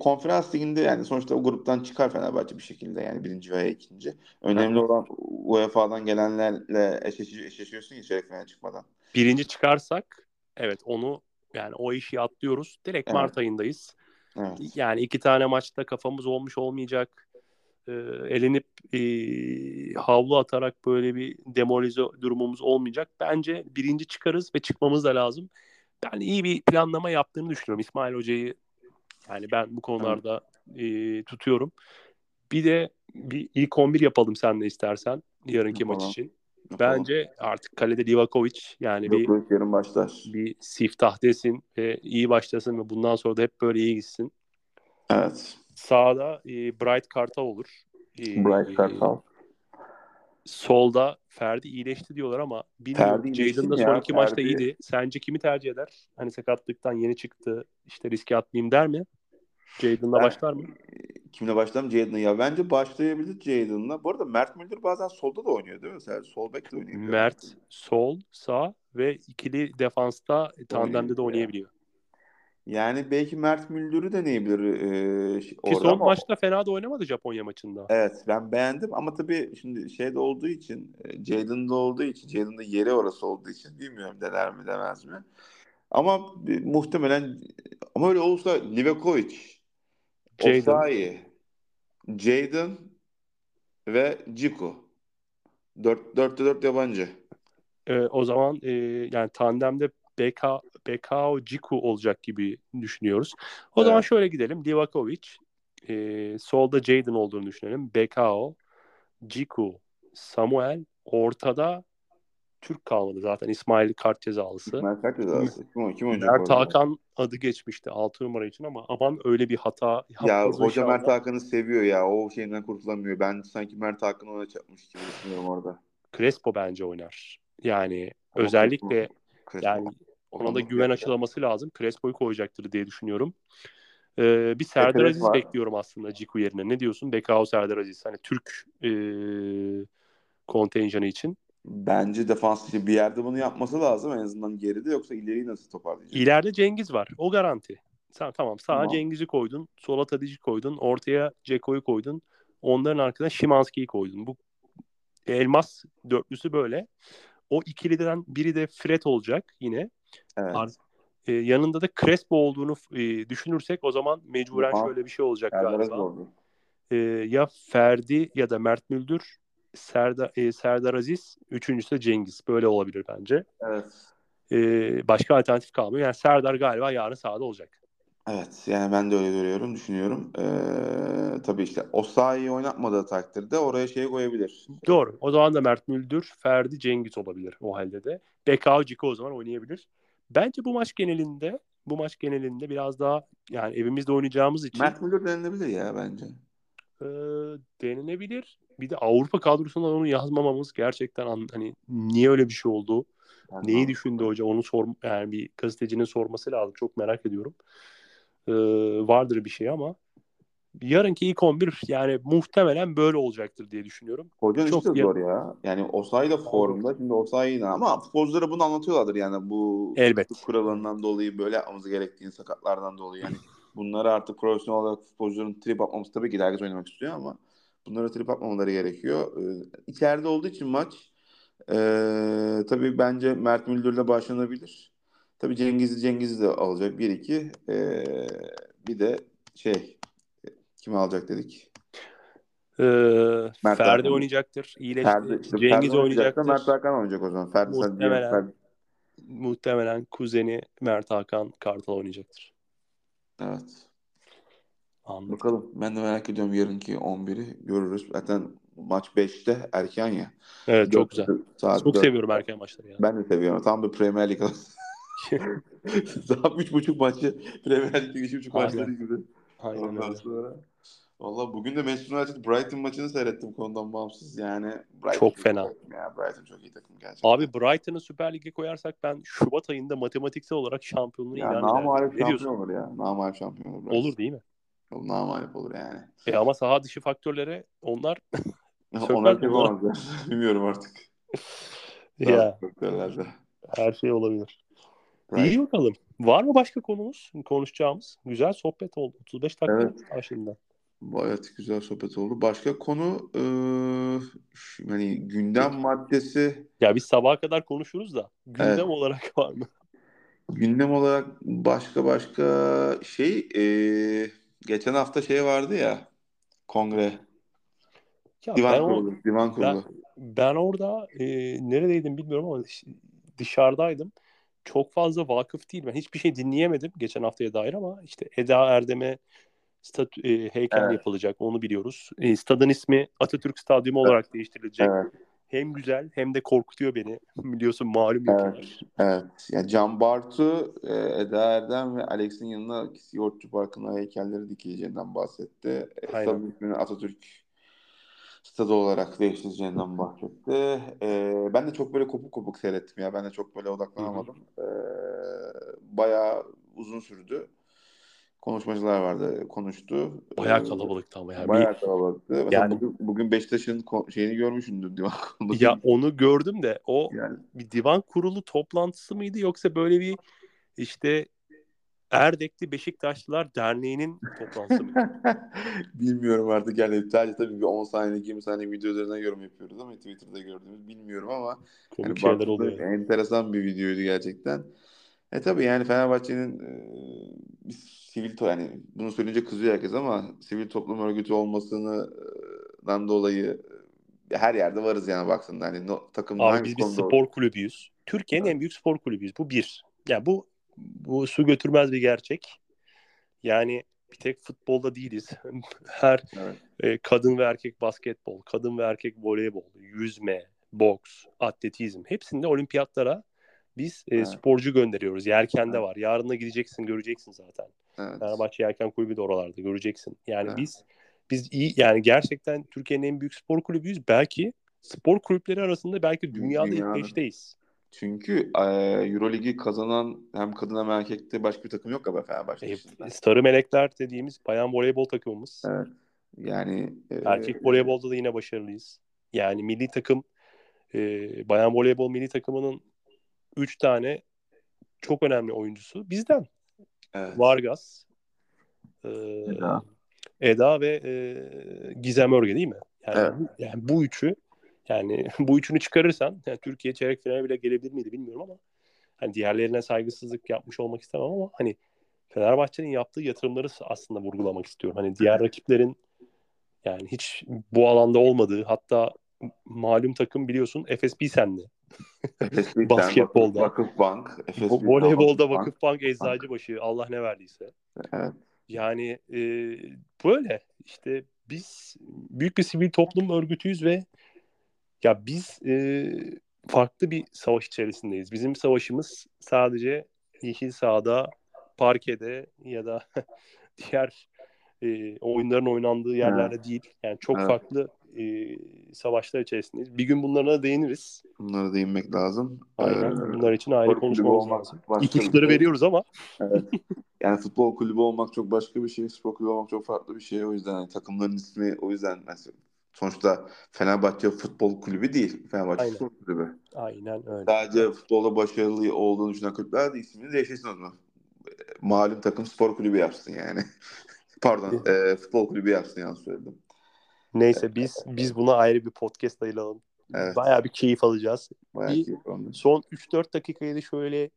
konferans liginde yani sonuçta o gruptan çıkar Fenerbahçe bir şekilde yani birinci veya ikinci. Önemli olan UEFA'dan gelenlerle eşleşiyor, eşleşiyorsun ya çeyrek finale çıkmadan. Birinci çıkarsak evet onu yani o işi atlıyoruz. Direkt Evet. Mart ayındayız. Evet. Yani iki tane maçta kafamız olmuş olmayacak. Ee, elenip e, havlu atarak böyle bir demoralize durumumuz olmayacak. Bence birinci çıkarız ve çıkmamız da lazım. Ben iyi bir planlama yaptığını düşünüyorum. İsmail Hoca'yı yani ben bu konularda e, tutuyorum. Bir de bir ilk 11 yapalım sen de istersen yarınki maç Yapalım. için. Bence artık kalede Livakovic yani bir Yok, yarın başlar. bir siftah desin ve iyi başlasın ve bundan sonra da hep böyle iyi gitsin. Evet. Sağda e, Bright Kartal olur. E, Bright Kartal. Solda Ferdi iyileşti diyorlar ama bilmiyorum. Ferdi iyileşti Jadon da son iki maçta Ferdi- iyiydi. Sence kimi tercih eder? Hani sakatlıktan yeni çıktı. İşte riske atmayayım der mi? Jadon'la Ben- başlar mı? Kimle başlayalım? Jadon'la. Ya bence başlayabilir Jadon'la. Bu arada Mert Müldür bazen solda da oynuyor değil mi? Sen sol bek de oynuyor. Mert sol, sağ ve ikili defansta tandemde de Oynayabiliyor. Yani belki Mert Müldür'ü deneyebilir e, Ki orada son ama maçta fena da oynamadı Japonya maçında. evet ben beğendim ama tabii şimdi şeyde olduğu için Jadon'da olduğu için Jadon'da yeri orası olduğu için bilmiyorum dener mi demez mi. Ama e, muhtemelen ama öyle olursa Livakovic. Osayi, Jadon ve Ciku. 4 4'te 4 yabancı. Ee, o zaman e, yani tandemde Beka, Bekao Ciku olacak gibi düşünüyoruz. O zaman Evet. şöyle gidelim. Livakovic, e, solda Jadon olduğunu düşünelim. Bekao, Ciku, Samuel, ortada Türk kalmadı zaten. İsmail kart cezalısı. Mert kaç cezası? Kim, kim oynayacak Mert? Hakan adı geçmişti 6 numara için ama aman öyle bir hata Ya hoca. Mert Hakan'ı seviyor ya. O şeyinden kurtulamıyor. Ben sanki Mert Hakan'ı ona çarpmış gibi düşünüyorum orada. Crespo bence oynar. Yani Ama özellikle Crespo yani ona da güven aşılaması lazım. Crespo'yu koyacaktır diye düşünüyorum. Ee, bir Serdar Aziz var. bekliyorum aslında Ciku yerine. Ne diyorsun? Bekao Serdar Aziz. Hani Türk e, kontenjanı için. Bence defans bir yerde bunu yapması lazım en azından geride yoksa ileriyi nasıl toparlayacak? İleride Cengiz var. O garanti. Sen, tamam sağa Tamam. Cengiz'i koydun. Sola Tadic'i koydun. Ortaya Ceko'yu koydun. Onların arkasına Şimanski'yi koydun. Bu elmas dörtlüsü böyle. O ikiliden biri de Fred olacak yine. Evet. Ar- e, yanında da Crespo olduğunu e, düşünürsek o zaman mecburen Aha. şöyle bir şey olacak Serdar galiba. E, ya Ferdi ya da Mert Müldür, Serdar, e, Serdar Aziz, üçüncüsü de Cengiz. Böyle olabilir bence. Evet. E, başka alternatif kalmıyor. Yani Serdar galiba yarın sahada olacak. Evet yani ben de öyle görüyorum, düşünüyorum. Ee, tabii işte Osayi'yi oynatmadığı takdirde oraya şey koyabilir. Doğru. O zaman da Mert Müldür, Ferdi Cengiz olabilir o halde de. Bekao Ciko o zaman oynayabilir. Bence bu maç genelinde bu maç genelinde biraz daha yani evimizde oynayacağımız için Mert Müldür denilebilir ya bence. e, denilebilir. Bir de Avrupa kadrosundan onu yazmamamız gerçekten an- hani niye öyle bir şey oldu? Ben Neyi düşündü hoca? Onu sor yani bir gazetecinin sorması lazım. Çok merak ediyorum. E, vardır bir şey ama yarınki ilk 11 yani muhtemelen böyle olacaktır diye düşünüyorum. Hocanın Çok ya- zor ya. Yani Osayi da formda. Şimdi Osayi ama futbolculara bunu anlatıyorlardır yani bu Elbet. kuralından dolayı böyle yapmamız gerektiğini sakatlardan dolayı yani bunları artık profesyonel olarak futbolcuların trip atmaması tabii ki herkes oynamak istiyor ama bunlara trip atmamaları gerekiyor. Ee, içeride olduğu için maç ee, tabii bence Mert Müldür'le başlanabilir. Tabii Cengiz'i Cengiz'i de alacak 1-2 ee, bir de şey kim alacak dedik? Ee, Mert Ferdi Hakan. oynayacaktır. İyileşti. Ferdi, işte Cengiz Ferdi oynayacaktır. Mert Hakan oynayacak o zaman. Ferdi Muhtemelen. Ferdi- Muhtemelen kuzeni Mert Hakan Kartal oynayacaktır. Evet. Anladım. Bakalım. Ben de merak ediyorum yarınki 11'i görürüz. Zaten maç 5'te erken ya. Evet çok güzel. Saat Çok dört. seviyorum erken maçları ya. Ben de seviyorum. Tam bir Premier Lig. Daha 3.5 maçı Premier Lig'de 3.5 Aynen. maçları gibi. Aynen Ondan öyle. sonra. Valla bugün de Manchester United Brighton maçını seyrettim konudan bağımsız. Yani Brighton Çok fena. Ya. Brighton çok iyi takım gerçekten. Abi Brighton'ı Süper Lig'e koyarsak ben Şubat ayında matematiksel olarak şampiyonluğu ya ilan namalip ederim. Diyorsun? şampiyon olur ya. Namalip şampiyon olur. Brighton. Olur değil mi? Namalip olur yani. E ama saha dışı faktörlere onlar [laughs] Onlar mi? yapamazlar. [laughs] Bilmiyorum artık. ya Faktörlerde. her şey olabilir. Brighton. İyi bakalım. Var mı başka konumuz konuşacağımız? Güzel sohbet oldu. 35 dakika Evet. aşında. Gayet güzel sohbet oldu. Başka konu şu- hani gündem maddesi Ya biz sabaha kadar konuşuruz da gündem Evet. olarak [laughs] var mı? gündem olarak başka başka şey eee, geçen hafta şey vardı ya kongre Ya divan ben, o, kurulu divan kurulu. ben orada e, neredeydim bilmiyorum ama dışarıdaydım. Çok fazla vakıf değil. Ben hiçbir şey dinleyemedim geçen haftaya dair ama işte Eda Erdem'e statü, e, heykel Evet. yapılacak onu biliyoruz. E, stadın ismi Atatürk Stadyumu olarak değiştirilecek. Evet, Hem güzel hem de korkutuyor beni. [laughs] Biliyorsun malum Evet. yapıyorlar. evet. Yani Can Bartu, eee, Eda Erdem ve Alex'in yanına Yoğurtçu Parkı'na heykelleri dikileceğinden bahsetti. E, Aynen. Stadın ismini Atatürk stadı olarak değiştireceğinden bahsetti. Ee, ben de çok böyle kopuk kopuk seyrettim ya. Ben de çok böyle odaklanamadım. Ee, bayağı uzun sürdü. Konuşmacılar vardı, konuştu. Bayağı Ee, kalabalıktı ama yani. bayağı kalabalıktı. Mesela Yani- bugün, bugün Beşiktaş'ın şeyini görmüşsündür divan [laughs] kurulu. Ya onu gördüm de o yani bir divan kurulu toplantısı mıydı yoksa böyle bir işte Erdekli Beşiktaşlılar Derneği'nin toplantısı mıydı? [laughs] bilmiyorum artık yani sadece tabii bir 10 saniyelik 20 saniye video üzerinden yorum yapıyoruz ama Twitter'da gördüğümüz bilmiyorum ama Komik Yani şeyler oluyor. Enteresan bir videoydu gerçekten. E tabii yani Fenerbahçe'nin e, bir sivil to yani bunu söyleyince kızıyor herkes ama sivil toplum örgütü olmasından dolayı e, her yerde varız yani baksın hani no, takımın Abi hangi biz bir spor kulübüyüz. Türkiye'nin en büyük spor kulübüyüz. Bu bir. Ya bu bu su götürmez bir gerçek. Yani bir tek futbolda değiliz. [laughs] Her Evet. e, kadın ve erkek basketbol, kadın ve erkek voleybol, yüzme, boks, atletizm hepsinde olimpiyatlara biz e, Evet. sporcu gönderiyoruz. Yelken'de Evet. var. Yarın da gideceksin, göreceksin zaten. Evet. Fenerbahçe Yelken Kulübü de oralarda göreceksin. Yani Evet. biz biz iyi yani gerçekten Türkiye'nin en büyük spor kulübüyüz. Belki spor kulüpleri arasında belki dünyada ilk Dünyada. beşteyiz. Çünkü e, Euroligi kazanan hem kadın hem erkekte başka bir takım yok galiba Fenerbahçe E. Sarı Melekler dediğimiz bayan voleybol takımımız. Evet. Yani e, Erkek voleybolda da yine başarılıyız. Yani milli takım e, bayan voleybol milli takımının 3 tane çok önemli oyuncusu bizden. evet. Vargas, e, Eda. Eda ve e, Gizem Örge değil mi? Yani, Evet. yani bu üçü yani [laughs] bu üçünü çıkarırsan yani Türkiye çeyrek finale bile gelebilir miydi bilmiyorum ama hani diğerlerine saygısızlık yapmış olmak istemem ama hani Fenerbahçe'nin yaptığı yatırımları aslında vurgulamak istiyorum. Hani diğer rakiplerin yani hiç bu alanda olmadığı hatta malum takım biliyorsun Pilsen'le Efes Birlikten, [laughs] Basketbolda. Vakıf Bank. Efes Vo- Birlikten, Voleybolda Vakıfbank. Vakıfbank Eczacıbaşı Allah ne verdiyse. Evet. Yani e, böyle işte biz büyük bir sivil toplum örgütüyüz ve ya biz e, farklı bir savaş içerisindeyiz. Bizim savaşımız sadece yeşil sahada, parkede ya da [laughs] diğer e, oyunların oynandığı yerlerde değil. Yani çok Evet. farklı e, savaşlar içerisindeyiz. Bir gün bunlara da değiniriz. Bunlara değinmek lazım. Aynen. Ee, Bunlar için ayrı konuşmamız olmak lazım. bir İpuçları şey. veriyoruz ama Evet. [laughs] Yani futbol kulübü olmak çok başka bir şey, spor kulübü olmak çok farklı bir şey. O yüzden hani takımların ismi o yüzden mesela sonuçta Fenerbahçe futbol kulübü değil. Fenerbahçe Aynen. spor kulübü. aynen öyle. Sadece futbolda başarılı olduğunu düşünen kulüpler de ismini değiştirsin o zaman. Malum takım spor kulübü yapsın yani. [laughs] Pardon, e, futbol kulübü yapsın yanlış söyledim. Neyse biz biz buna ayrı bir podcast ayıralım. Evet. Bayağı bir keyif alacağız. Bayağı Bir- keyif aldım. Son 3-4 dakikayı da şöyle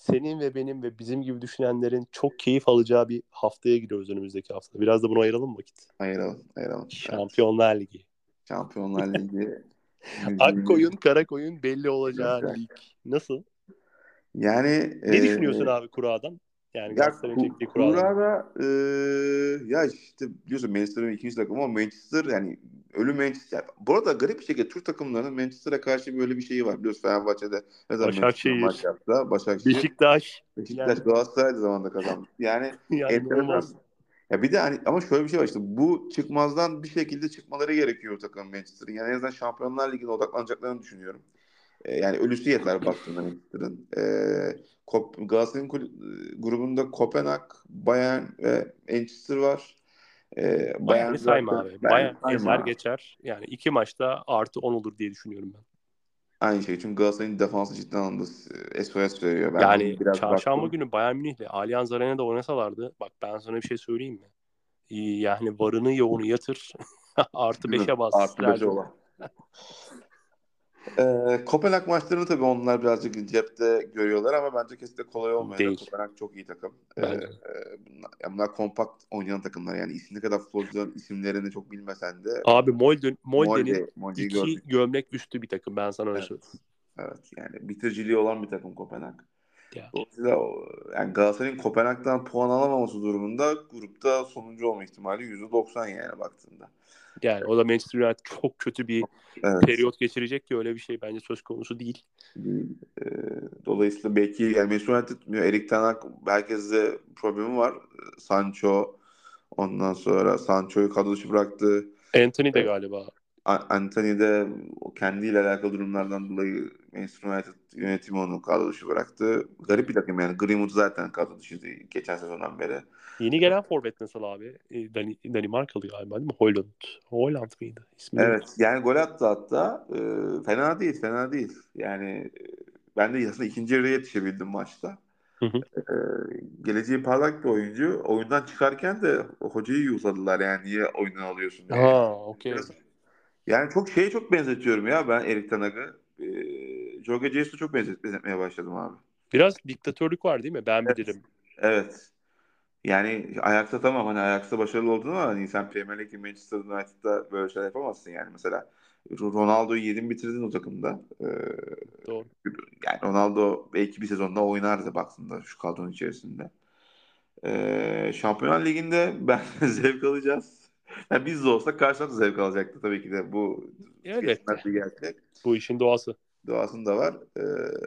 senin ve benim ve bizim gibi düşünenlerin çok keyif alacağı bir haftaya giriyoruz önümüzdeki hafta. Biraz da buna ayıralım mı vakit. Ayıralım, ayıralım. Evet. Şampiyonlar Ligi. Şampiyonlar Ligi. [laughs] Ak koyun, kara koyun belli olacağı Evet. lig. Nasıl? Yani Ne e, düşünüyorsun abi kuradan? Yani Ya Galatasaray'ın çektiği kuradan. Kura'da e, ya işte biliyorsun Manchester'ın ikinci takımı ama Manchester yani ölü Manchester. Bu arada garip bir şekilde Türk takımlarının Manchester'a karşı böyle bir şeyi var. Biliyorsun Fenerbahçe'de ne zaman Başakşehir. Maç yaptı. Başakşehir. Beşiktaş. Beşiktaş yani- Galatasaray da zamanında kazandı. Yani [laughs] Yani enteresan. Ya bir de hani ama şöyle bir şey var işte bu çıkmazdan bir şekilde çıkmaları gerekiyor takım Manchester'ın. Yani en azından Şampiyonlar Ligi'ne odaklanacaklarını düşünüyorum. Ee, yani ölüsü yeter baktığında Manchester'ın. Ee, Kop- Galatasaray'ın grubunda Kopenhag, Bayern ve Manchester var. Ee, Bayern'i sayma abi. Bayern ezer geçer. Yani iki maçta artı 10 olur diye düşünüyorum ben. Aynı şey çünkü Galatasaray'ın defansı ciddi anlamda SOS veriyor. Ben yani biraz çarşamba baktım. günü Bayern Münih'le Allianz Arena'da oynasalardı bak ben sana bir şey söyleyeyim mi? İyi, Yani varını yoğunu yatır [laughs] artı 5'e bas. Artı beşe Selçuk. olan. [laughs] Ee, Kopenhag maçlarını tabii onlar birazcık cepte görüyorlar ama bence kesinlikle kolay olmayacak. Kopenhag çok iyi takım. Ee, e, bunlar, ya bunlar kompakt oynayan takımlar. Yani isimli kadar futbolcuların isimlerini çok bilmesen de Abi Molde, Molde'nin Molde, iki gördük. gömlek üstü bir takım ben sana öyle Evet. söyleyeyim. Evet yani bitiriciliği olan bir takım Kopenhag. Ya. Dolayısıyla yani Galatasaray'ın Kopenhag'dan puan alamaması durumunda grupta sonuncu olma ihtimali %90 yani baktığında. Yani o da Manchester United çok kötü bir Evet. periyot geçirecek ki öyle bir şey bence söz konusu değil. Ee, dolayısıyla belki yani Manchester United Erik Ten Hag herkeste problemi var. Sancho ondan sonra Sancho'yu kadro dışı bıraktı. Anthony de galiba. A- Anthony de o kendiyle alakalı durumlardan dolayı Manchester United yönetimi onu kadro dışı bıraktı. Garip bir takım yani. Greenwood zaten kadro dışıydı geçen sezondan beri. Yeni gelen forvet nasıl abi? E, Dani, Danimarkalı galiba değil mi? Holland. Holland mıydı? İsmi Evet yani gol attı hatta. Ee, fena değil fena değil. Yani e, ben de aslında ikinci yarıya yetişebildim maçta. Hı hı. Ee, geleceği parlak bir oyuncu. Oyundan çıkarken de hocayı yuhladılar yani niye oyundan alıyorsun diye. Ha, okey. Yani çok şeye çok benzetiyorum ya ben Erik Ten Hag'ı. Ee, Jorge Jesus'a çok benzet, benzetmeye başladım abi. Biraz diktatörlük var değil mi? Ben Evet. bilirim. Evet. Yani ayakta tamam hani ayakta başarılı oldun ama hani sen Premier League Manchester United'da böyle şeyler yapamazsın yani. Mesela Ronaldo'yu yedin bitirdin o takımda. Ee, Doğru. yani Ronaldo belki bir sezonda oynardı baktığında şu kadronun içerisinde. Ee, Şampiyonlar Ligi'nde ben [laughs] zevk alacağız. Yani biz de olsak karşıdan da zevk alacaktı tabii ki de bu geçmez bir gerçek. Bu işin doğası. Doğasında var. Ee,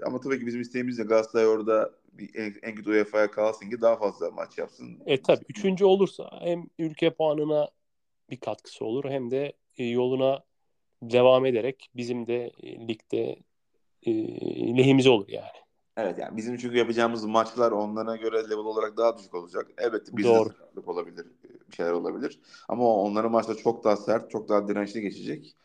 ama tabii ki bizim isteğimiz de Galatasaray orada bir en, en kötü UEFA'ya kalsın ki daha fazla maç yapsın. E tabi üçüncü olursa hem ülke puanına bir katkısı olur hem de e, yoluna devam ederek bizim de e, ligde e, lehimize olur yani. Evet yani bizim çünkü yapacağımız maçlar onlara göre level olarak daha düşük olacak. Elbette Doğru. sakatlık olabilir, şeyler olabilir. Ama onların maçları çok daha sert, çok daha dirençli geçecek.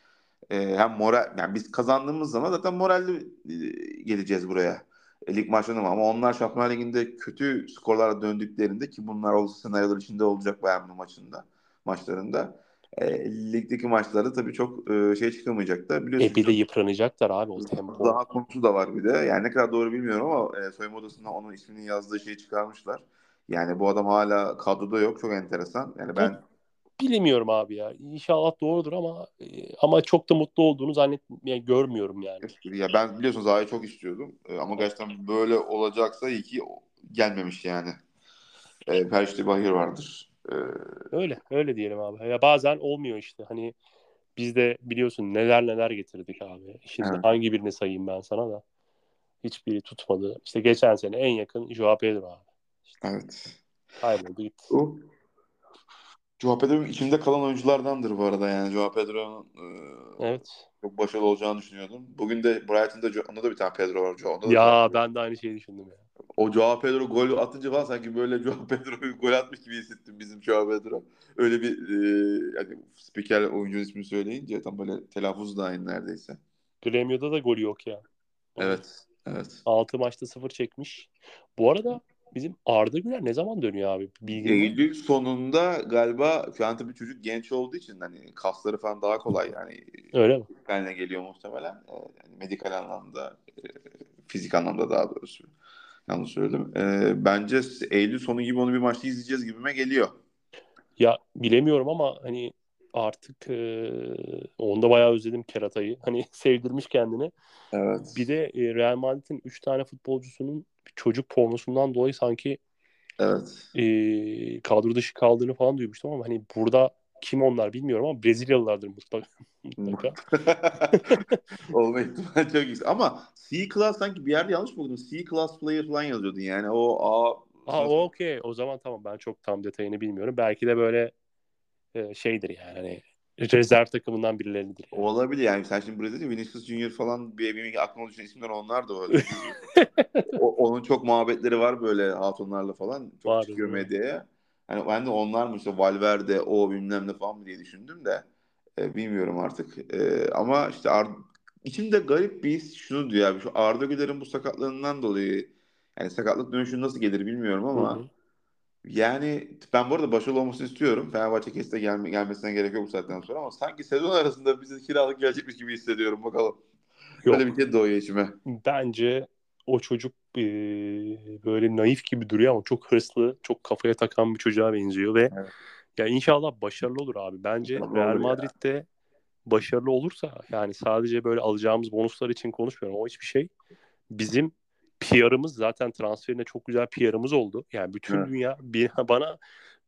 Ee, hem moral, yani biz kazandığımız zaman zaten moralli e, geleceğiz buraya. E, lig maçlarına ama onlar Şampiyonlar Ligi'nde kötü skorlara döndüklerinde ki bunlar olası senaryolar içinde olacak Bayern Münih maçında, maçlarında. E, ligdeki maçlarda tabii çok e, şey çıkamayacak da biliyorsunuz. E bir de yıpranacaklar abi o tempo. Daha konusu da var bir de. Yani ne kadar doğru bilmiyorum ama e, soyunma odasında onun isminin yazdığı şeyi çıkarmışlar. Yani bu adam hala kadroda yok. Çok enteresan. Yani ben bilemiyorum abi ya. İnşallah doğrudur ama e, ama çok da mutlu olduğunu zannet yani görmüyorum yani. Ya ben biliyorsunuz Zaha'yı çok istiyordum. Ee, ama gerçekten böyle olacaksa iyi ki gelmemiş yani. Her işte bir hayır vardır. Ee, Öyle öyle diyelim abi. Ya bazen olmuyor işte. Hani biz de biliyorsun neler neler getirdik abi. Şimdi Evet. hangi birini sayayım ben sana da. Hiçbiri tutmadı. İşte geçen sene en yakın Joao Pedro abi. Evet. Kayboldu gitti. O Joao Pedro içimde kalan oyunculardandır bu arada yani. Joao Pedro'nun e, Evet. çok başarılı olacağını düşünüyordum. Bugün de Brighton'da onda da bir tane Pedro var. Joao. Ya Joao- ben de aynı şeyi düşündüm ya. O Joao Pedro gol atınca falan sanki böyle Joao Pedro'yu gol atmış gibi hissettim bizim Joao Pedro. Öyle bir e, yani spiker oyuncunun ismini söyleyince tam böyle telaffuz da aynı neredeyse. Gremio'da da golü yok ya. Evet. Evet. 6 maçta 0 çekmiş. Bu arada bizim Arda Güler ne zaman dönüyor abi? Mı? Eylül sonunda galiba an tabii çocuk genç olduğu için hani kasları falan daha kolay yani Öyle mi? haline geliyor muhtemelen. Ee, yani medikal anlamda, e, fizik anlamda daha doğrusu. Yanlış söyledim. Ee, bence Eylül sonu gibi onu bir maçta izleyeceğiz gibime geliyor. Ya bilemiyorum ama hani artık e, onu da bayağı özledim Kerata'yı. [laughs] Hani sevdirmiş kendini. Evet. Bir de e, Real Madrid'in 3 tane futbolcusunun çocuk pornosundan dolayı sanki Evet. e, kadro dışı kaldığını falan duymuştum ama hani burada kim onlar bilmiyorum ama Brezilyalılardır [laughs] mutlaka. mutlaka. [laughs] Olma ihtimali çok yüksek. Ama C-Class sanki bir yerde yanlış mı okudum? C-Class player falan yazıyordun yani. O A Aa okey. O zaman tamam ben çok tam detayını bilmiyorum. Belki de böyle e, şeydir yani hani rezerv takımından birileridir. Yani. Olabilir yani. Sen şimdi Brezilya Vinicius Junior falan bir benim aklıma düşen isimler onlar da öyle. [laughs] o, onun çok muhabbetleri var böyle hatunlarla falan. Çok Var, çıkıyor medyaya. Hani ben de onlar mı işte Valverde o bilmem ne falan mı diye düşündüm de e, bilmiyorum artık. E, ama işte Ar- içimde garip bir his şunu diyor abi. Şu Arda Güler'in bu sakatlığından dolayı yani sakatlık dönüşü nasıl gelir bilmiyorum ama Hı hı. Yani ben bu arada başarılı olmasını istiyorum. Fenerbahçe kesite gelme, gelmesine gerek yok bu saatten sonra ama sanki sezon arasında bize kiralık gelecekmiş gibi hissediyorum bakalım. Yok. Öyle bir şey doğuyor içime. Bence o çocuk e, böyle naif gibi duruyor ama çok hırslı, çok kafaya takan bir çocuğa benziyor ve Evet. ya inşallah başarılı olur abi. Bence İnşallah Real olur ya. Madrid'de başarılı olursa yani sadece böyle alacağımız bonuslar için konuşmuyorum. O hiçbir şey. Bizim PR'ımız zaten transferine çok güzel PR'ımız oldu. Yani bütün Evet. dünya bir, [laughs] bana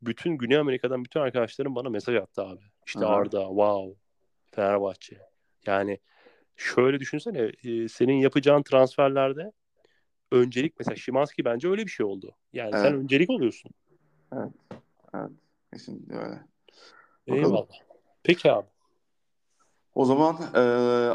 bütün Güney Amerika'dan bütün arkadaşlarım bana mesaj attı abi. İşte Aha. Arda, wow, Fenerbahçe. Yani şöyle düşünsene e, senin yapacağın transferlerde öncelik mesela Şimanski bence öyle bir şey oldu. Yani sen Evet. öncelik oluyorsun. Evet. Evet. Kesinlikle öyle. Eyvallah. Peki abi. O zaman e,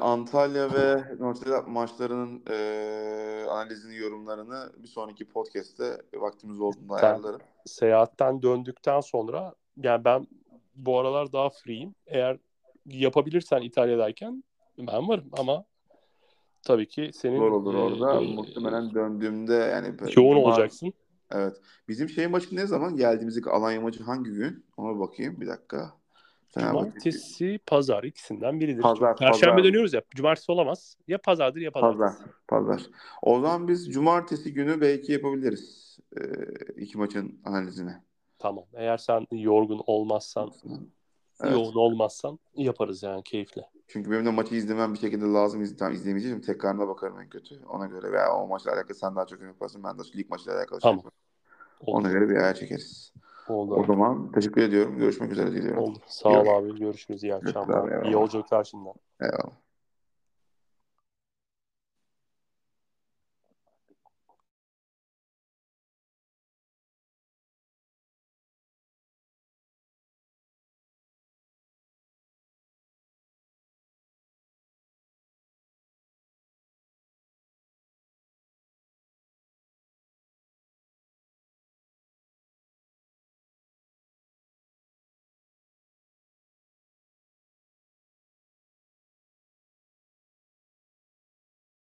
Antalya ve North maçlarının e, analizini, yorumlarını bir sonraki podcast'te vaktimiz olduğunda ayarlarım. Seyahatten döndükten sonra yani ben bu aralar daha free'yim. Eğer yapabilirsen İtalya'dayken ben varım ama tabii ki senin Zor olur orada. e, Muhtemelen döndüğümde yani yoğun Cuma- olacaksın. Evet. Bizim şey maçı ne zaman? Geldiğimizdeki Alanya maçı hangi gün? Ona bakayım bir dakika. Fenerbahçe- Cumartesi, pazar ikisinden biridir. Pazar, Perşembe pazar. dönüyoruz ya. Cumartesi olamaz. Ya pazardır ya Pazar. pazartesi. Pazar. O zaman biz cumartesi günü belki yapabiliriz. E, iki maçın analizini. Tamam. Eğer sen yorgun olmazsan, Evet. yoğun olmazsan yaparız yani keyifle. Çünkü benim de maçı izlemem bir şekilde lazım. İz tamam, izlemeyeceğim. Tekrarına bakarım en kötü. Ona göre veya o maçla alakalı sen daha çok yaparsın. Ben de lig maçıyla alakalı şey Tamam. yaparım. Oldu. Ona göre bir ayar çekeriz. Oldu. O zaman teşekkür ediyorum. Görüşmek üzere diliyorum. Oldu. Sağ ol abi. Görüşürüz. İyi akşamlar. Eyvallah. İyi yolculuklar şimdiden. Eyvallah.